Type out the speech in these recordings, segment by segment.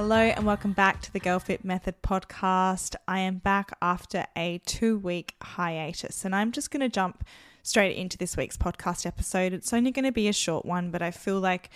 Hello, and welcome back to the Girl Fit Method podcast. I am back after a two week hiatus, and I'm just going to jump straight into this week's podcast episode. It's only going to be a short one, but I feel like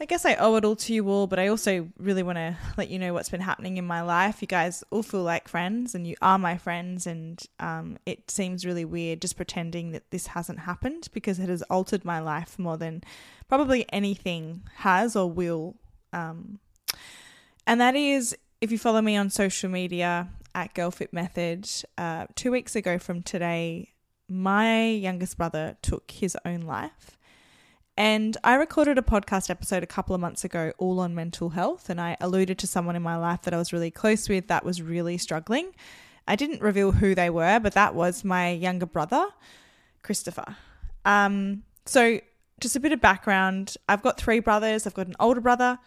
I guess I owe it all to you all, but I also really want to let you know what's been happening in my life. You guys all feel like friends, and you are my friends, and um, it seems really weird just pretending that this hasn't happened because it has altered my life more than probably anything has or will. Um, and that is if you follow me on social media at GirlFit Method, uh, two weeks ago from today, my youngest brother took his own life. And I recorded a podcast episode a couple of months ago, all on mental health. And I alluded to someone in my life that I was really close with that was really struggling. I didn't reveal who they were, but that was my younger brother, Christopher. Um, so, just a bit of background I've got three brothers, I've got an older brother,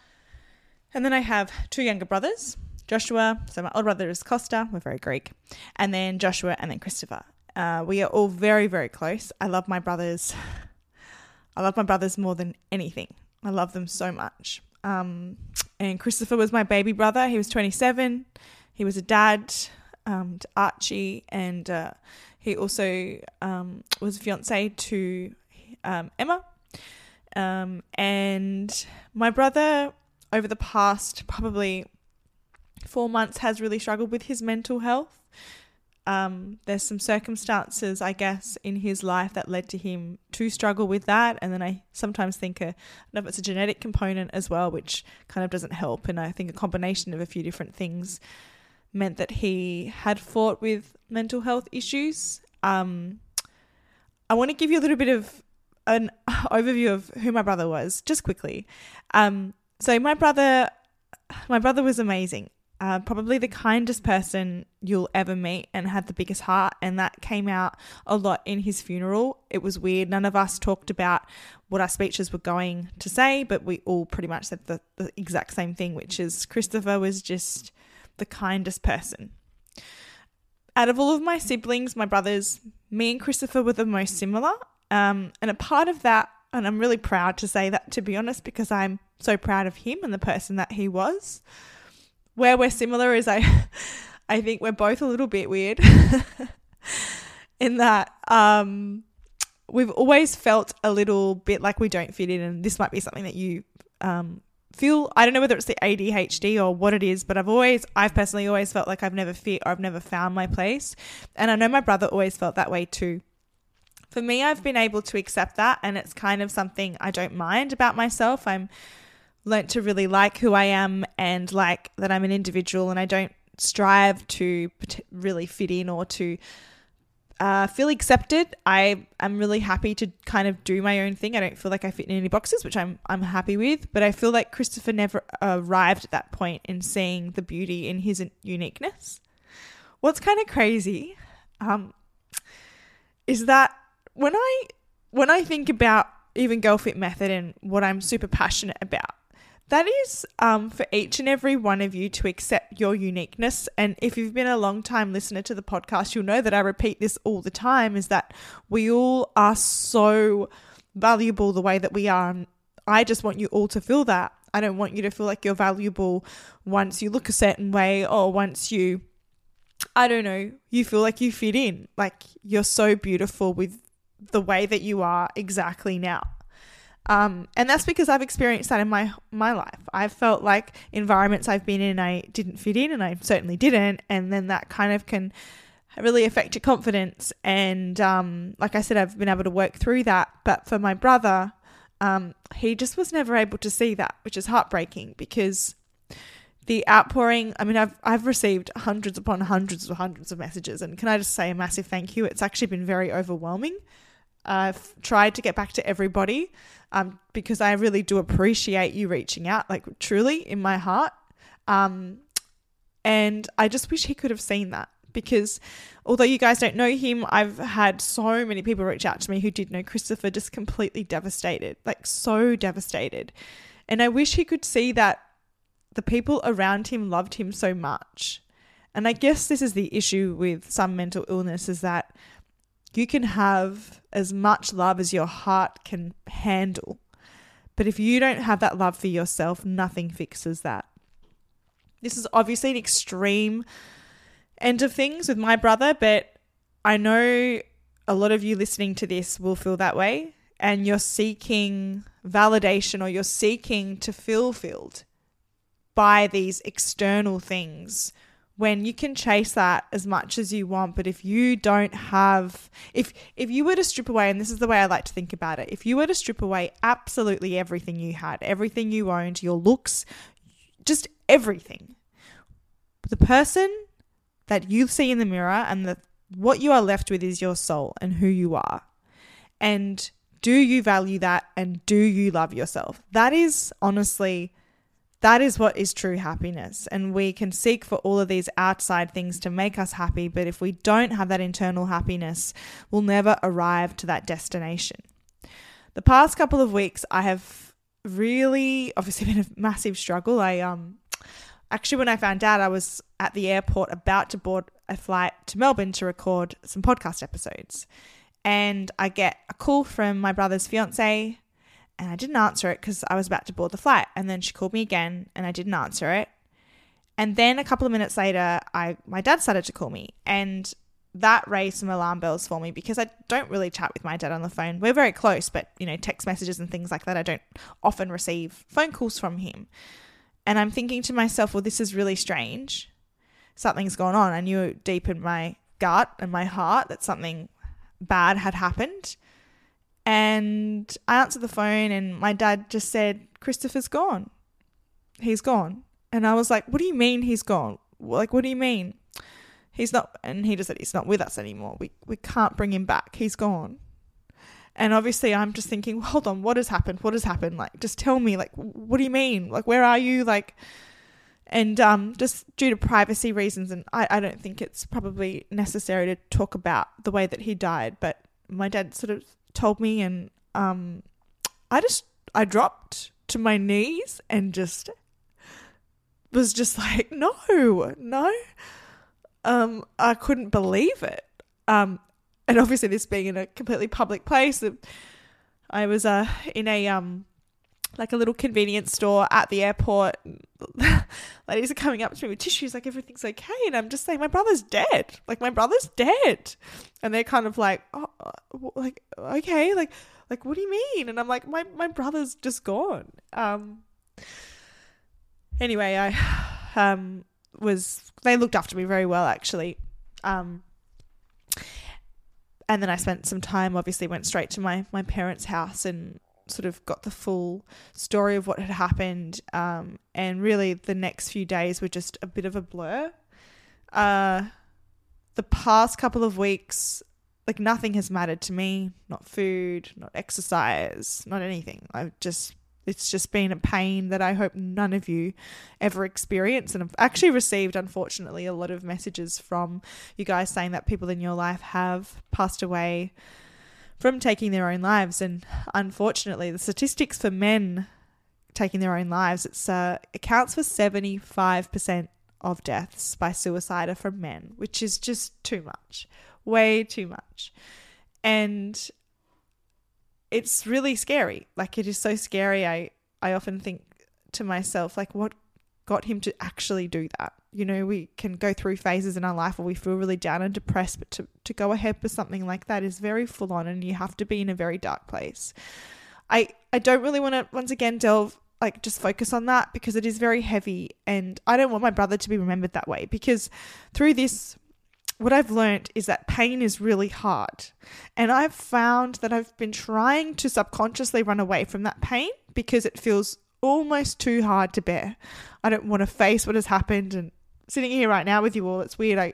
and then I have two younger brothers, Joshua. So my older brother is Costa. We're very Greek. And then Joshua and then Christopher. Uh, we are all very, very close. I love my brothers. I love my brothers more than anything. I love them so much. Um, and Christopher was my baby brother. He was 27. He was a dad um, to Archie, and uh, he also um, was a fiance to um, Emma. Um, and my brother over the past probably four months has really struggled with his mental health. Um, there's some circumstances, I guess, in his life that led to him to struggle with that. And then I sometimes think, a, I don't know if it's a genetic component as well, which kind of doesn't help. And I think a combination of a few different things meant that he had fought with mental health issues. Um, I want to give you a little bit of an overview of who my brother was, just quickly. Um, so my brother, my brother was amazing. Uh, probably the kindest person you'll ever meet and had the biggest heart. And that came out a lot in his funeral. It was weird. None of us talked about what our speeches were going to say, but we all pretty much said the, the exact same thing, which is Christopher was just the kindest person. Out of all of my siblings, my brothers, me and Christopher were the most similar. Um, and a part of that and I'm really proud to say that, to be honest, because I'm so proud of him and the person that he was. Where we're similar is I, I think we're both a little bit weird in that um, we've always felt a little bit like we don't fit in. And this might be something that you um, feel I don't know whether it's the ADHD or what it is, but I've always I've personally always felt like I've never fit or I've never found my place. And I know my brother always felt that way too for me, I've been able to accept that, and it's kind of something I don't mind about myself. I'm learnt to really like who I am and like that I'm an individual, and I don't strive to really fit in or to uh, feel accepted. I am really happy to kind of do my own thing. I don't feel like I fit in any boxes, which I'm I'm happy with. But I feel like Christopher never arrived at that point in seeing the beauty in his uniqueness. What's kind of crazy um, is that when I when I think about even Girl Fit Method and what I'm super passionate about, that is um, for each and every one of you to accept your uniqueness. And if you've been a long time listener to the podcast, you'll know that I repeat this all the time is that we all are so valuable the way that we are. And I just want you all to feel that. I don't want you to feel like you're valuable once you look a certain way or once you, I don't know, you feel like you fit in. Like you're so beautiful with the way that you are exactly now. Um, and that's because I've experienced that in my my life. I've felt like environments I've been in I didn't fit in, and I certainly didn't. And then that kind of can really affect your confidence. And um, like I said, I've been able to work through that. But for my brother, um, he just was never able to see that, which is heartbreaking because the outpouring i mean i've i've received hundreds upon hundreds of hundreds of messages and can i just say a massive thank you it's actually been very overwhelming I've tried to get back to everybody um, because I really do appreciate you reaching out, like truly in my heart. Um, and I just wish he could have seen that because although you guys don't know him, I've had so many people reach out to me who did know Christopher just completely devastated, like so devastated. And I wish he could see that the people around him loved him so much. And I guess this is the issue with some mental illness is that you can have as much love as your heart can handle. But if you don't have that love for yourself, nothing fixes that. This is obviously an extreme end of things with my brother, but I know a lot of you listening to this will feel that way and you're seeking validation or you're seeking to feel filled by these external things when you can chase that as much as you want but if you don't have if if you were to strip away and this is the way I like to think about it if you were to strip away absolutely everything you had everything you owned your looks just everything the person that you see in the mirror and the what you are left with is your soul and who you are. And do you value that and do you love yourself? That is honestly that is what is true happiness. And we can seek for all of these outside things to make us happy, but if we don't have that internal happiness, we'll never arrive to that destination. The past couple of weeks, I have really obviously been a massive struggle. I um actually when I found out I was at the airport about to board a flight to Melbourne to record some podcast episodes. And I get a call from my brother's fiance and I didn't answer it because I was about to board the flight. And then she called me again and I didn't answer it. And then a couple of minutes later, I my dad started to call me and that raised some alarm bells for me because I don't really chat with my dad on the phone. We're very close, but you know, text messages and things like that, I don't often receive phone calls from him. And I'm thinking to myself, well, this is really strange. Something's gone on. I knew deep in my gut and my heart that something bad had happened. And I answered the phone, and my dad just said, Christopher's gone. He's gone. And I was like, What do you mean he's gone? Like, what do you mean? He's not, and he just said, He's not with us anymore. We, we can't bring him back. He's gone. And obviously, I'm just thinking, hold on, what has happened? What has happened? Like, just tell me, like, what do you mean? Like, where are you? Like, and um, just due to privacy reasons, and I, I don't think it's probably necessary to talk about the way that he died, but my dad sort of told me, and um, I just I dropped to my knees and just was just like, no, no. Um, I couldn't believe it. Um, and obviously this being in a completely public place, I was uh in a um like a little convenience store at the airport. Ladies are coming up to me with tissues, like everything's okay, and I'm just saying my brother's dead. Like my brother's dead, and they're kind of like, oh, uh, like okay, like like what do you mean? And I'm like, my my brother's just gone. Um. Anyway, I um was they looked after me very well actually. Um. And then I spent some time. Obviously, went straight to my my parents' house and sort of got the full story of what had happened. Um, and really, the next few days were just a bit of a blur. Uh, the past couple of weeks, like nothing has mattered to me not food, not exercise, not anything. I've just, it's just been a pain that I hope none of you ever experience. And I've actually received, unfortunately, a lot of messages from you guys saying that people in your life have passed away from taking their own lives. And unfortunately, the statistics for men taking their own lives uh, accounts for 75% of deaths by suicide are from men, which is just too much, way too much. And it's really scary. Like it is so scary. I I often think to myself like what got him to actually do that? You know, we can go through phases in our life where we feel really down and depressed, but to, to go ahead with something like that is very full on and you have to be in a very dark place. I, I don't really want to, once again, delve, like, just focus on that because it is very heavy and I don't want my brother to be remembered that way because through this, what I've learned is that pain is really hard. And I've found that I've been trying to subconsciously run away from that pain because it feels almost too hard to bear. I don't want to face what has happened and sitting here right now with you all, it's weird. I,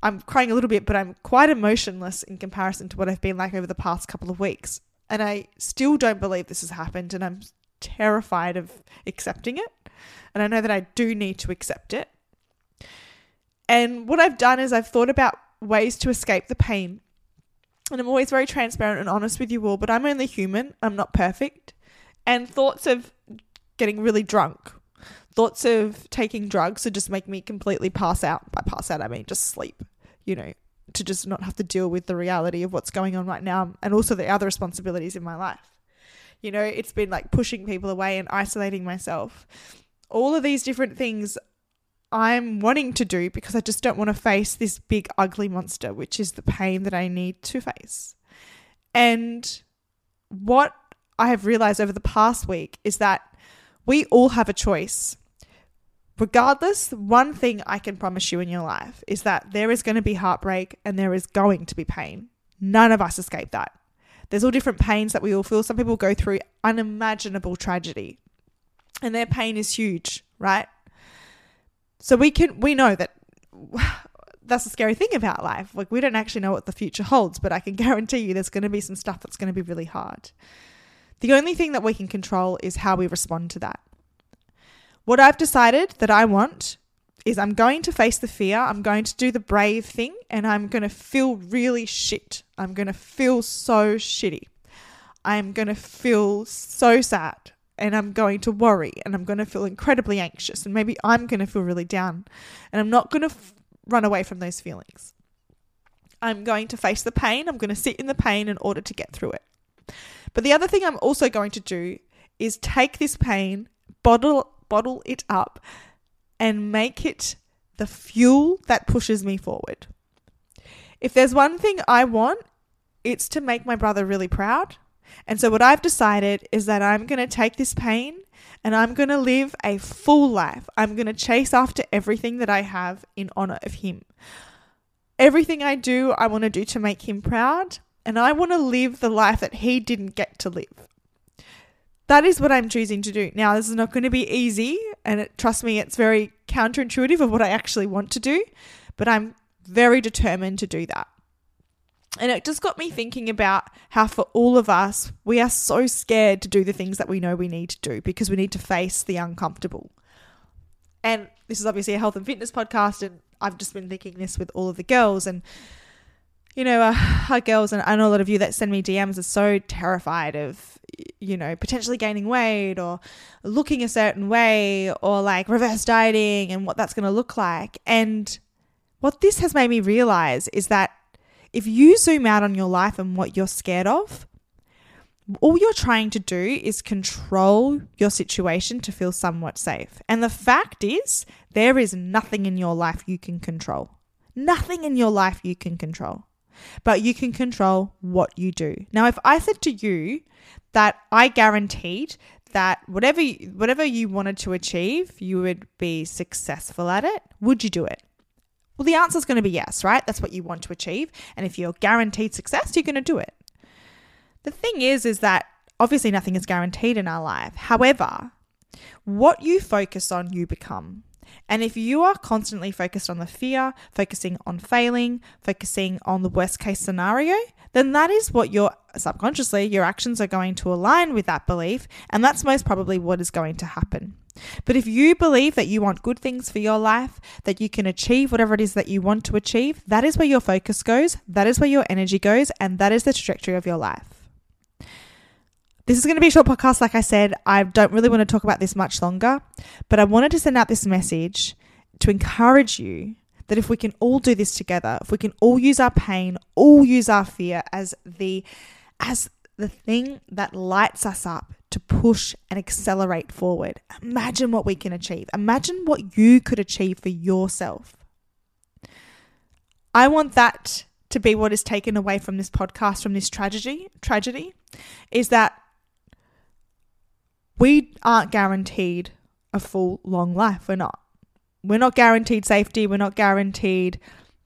I'm crying a little bit, but I'm quite emotionless in comparison to what I've been like over the past couple of weeks. And I still don't believe this has happened, and I'm terrified of accepting it. And I know that I do need to accept it. And what I've done is I've thought about ways to escape the pain. And I'm always very transparent and honest with you all, but I'm only human. I'm not perfect. And thoughts of getting really drunk, thoughts of taking drugs to just make me completely pass out. By pass out, I mean just sleep, you know, to just not have to deal with the reality of what's going on right now and also the other responsibilities in my life. You know, it's been like pushing people away and isolating myself. All of these different things I'm wanting to do because I just don't want to face this big, ugly monster, which is the pain that I need to face. And what I have realized over the past week is that we all have a choice. Regardless, one thing I can promise you in your life is that there is going to be heartbreak and there is going to be pain. None of us escape that. There's all different pains that we all feel. Some people go through unimaginable tragedy and their pain is huge, right? So we can we know that that's the scary thing about life. Like we don't actually know what the future holds, but I can guarantee you there's going to be some stuff that's going to be really hard. The only thing that we can control is how we respond to that. What I've decided that I want is I'm going to face the fear, I'm going to do the brave thing, and I'm going to feel really shit. I'm going to feel so shitty. I'm going to feel so sad and I'm going to worry and I'm going to feel incredibly anxious and maybe I'm going to feel really down and I'm not going to f- run away from those feelings. I'm going to face the pain. I'm going to sit in the pain in order to get through it. But the other thing I'm also going to do is take this pain, bottle bottle it up and make it the fuel that pushes me forward. If there's one thing I want, it's to make my brother really proud and so, what I've decided is that I'm going to take this pain and I'm going to live a full life. I'm going to chase after everything that I have in honor of Him. Everything I do, I want to do to make Him proud, and I want to live the life that He didn't get to live. That is what I'm choosing to do. Now, this is not going to be easy, and it, trust me, it's very counterintuitive of what I actually want to do, but I'm very determined to do that. And it just got me thinking about how, for all of us, we are so scared to do the things that we know we need to do because we need to face the uncomfortable. And this is obviously a health and fitness podcast, and I've just been thinking this with all of the girls. And, you know, uh, our girls, and I know a lot of you that send me DMs are so terrified of, you know, potentially gaining weight or looking a certain way or like reverse dieting and what that's going to look like. And what this has made me realize is that if you zoom out on your life and what you're scared of, all you're trying to do is control your situation to feel somewhat safe. And the fact is, there is nothing in your life you can control. Nothing in your life you can control. But you can control what you do. Now, if I said to you that I guaranteed that whatever whatever you wanted to achieve, you would be successful at it, would you do it? Well, the answer is going to be yes, right? That's what you want to achieve. And if you're guaranteed success, you're going to do it. The thing is, is that obviously nothing is guaranteed in our life. However, what you focus on, you become. And if you are constantly focused on the fear, focusing on failing, focusing on the worst case scenario, then that is what your subconsciously, your actions are going to align with that belief. And that's most probably what is going to happen. But if you believe that you want good things for your life, that you can achieve whatever it is that you want to achieve, that is where your focus goes, that is where your energy goes, and that is the trajectory of your life. This is going to be a short podcast, like I said. I don't really want to talk about this much longer, but I wanted to send out this message to encourage you that if we can all do this together, if we can all use our pain, all use our fear as the as the thing that lights us up to push and accelerate forward. Imagine what we can achieve. Imagine what you could achieve for yourself. I want that to be what is taken away from this podcast, from this tragedy, tragedy, is that we aren't guaranteed a full long life. We're not. We're not guaranteed safety. We're not guaranteed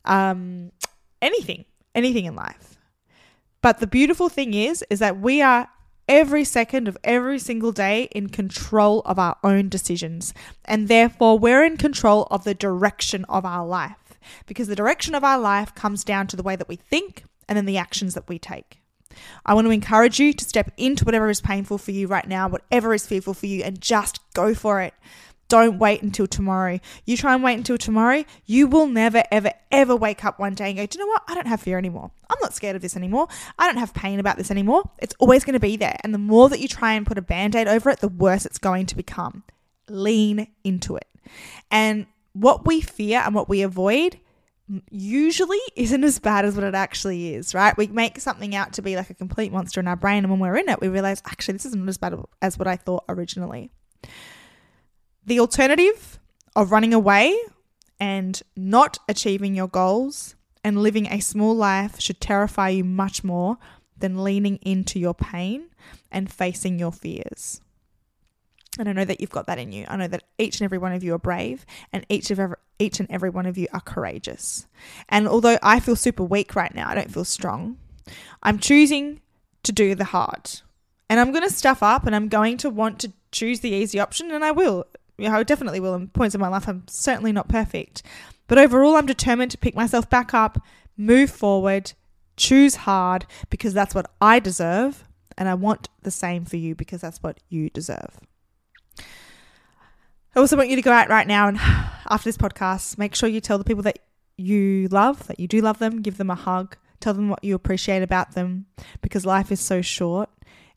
um, anything, anything in life. But the beautiful thing is, is that we are every second of every single day in control of our own decisions. And therefore, we're in control of the direction of our life because the direction of our life comes down to the way that we think and then the actions that we take. I want to encourage you to step into whatever is painful for you right now, whatever is fearful for you, and just go for it. Don't wait until tomorrow. You try and wait until tomorrow, you will never, ever, ever wake up one day and go, Do you know what? I don't have fear anymore. I'm not scared of this anymore. I don't have pain about this anymore. It's always going to be there. And the more that you try and put a band aid over it, the worse it's going to become. Lean into it. And what we fear and what we avoid usually isn't as bad as what it actually is, right? We make something out to be like a complete monster in our brain, and when we're in it, we realize actually this isn't as bad as what I thought originally. The alternative of running away and not achieving your goals and living a small life should terrify you much more than leaning into your pain and facing your fears. And I know that you've got that in you. I know that each and every one of you are brave and each of every, each and every one of you are courageous. And although I feel super weak right now, I don't feel strong. I'm choosing to do the hard. And I'm going to stuff up and I'm going to want to choose the easy option and I will. I definitely will in points in my life. I'm certainly not perfect. But overall, I'm determined to pick myself back up, move forward, choose hard because that's what I deserve. And I want the same for you because that's what you deserve. I also want you to go out right now and after this podcast, make sure you tell the people that you love, that you do love them, give them a hug, tell them what you appreciate about them because life is so short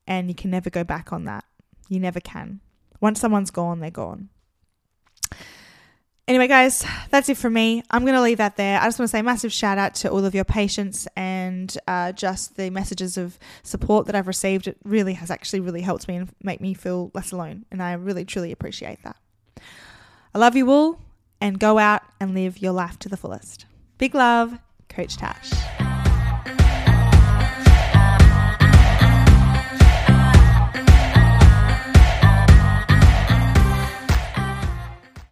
and you can never go back on that. You never can. Once someone's gone, they're gone. Anyway, guys, that's it from me. I'm going to leave that there. I just want to say massive shout out to all of your patience and uh, just the messages of support that I've received. It really has actually really helped me and make me feel less alone. And I really, truly appreciate that. I love you all and go out and live your life to the fullest. Big love, Coach Tash.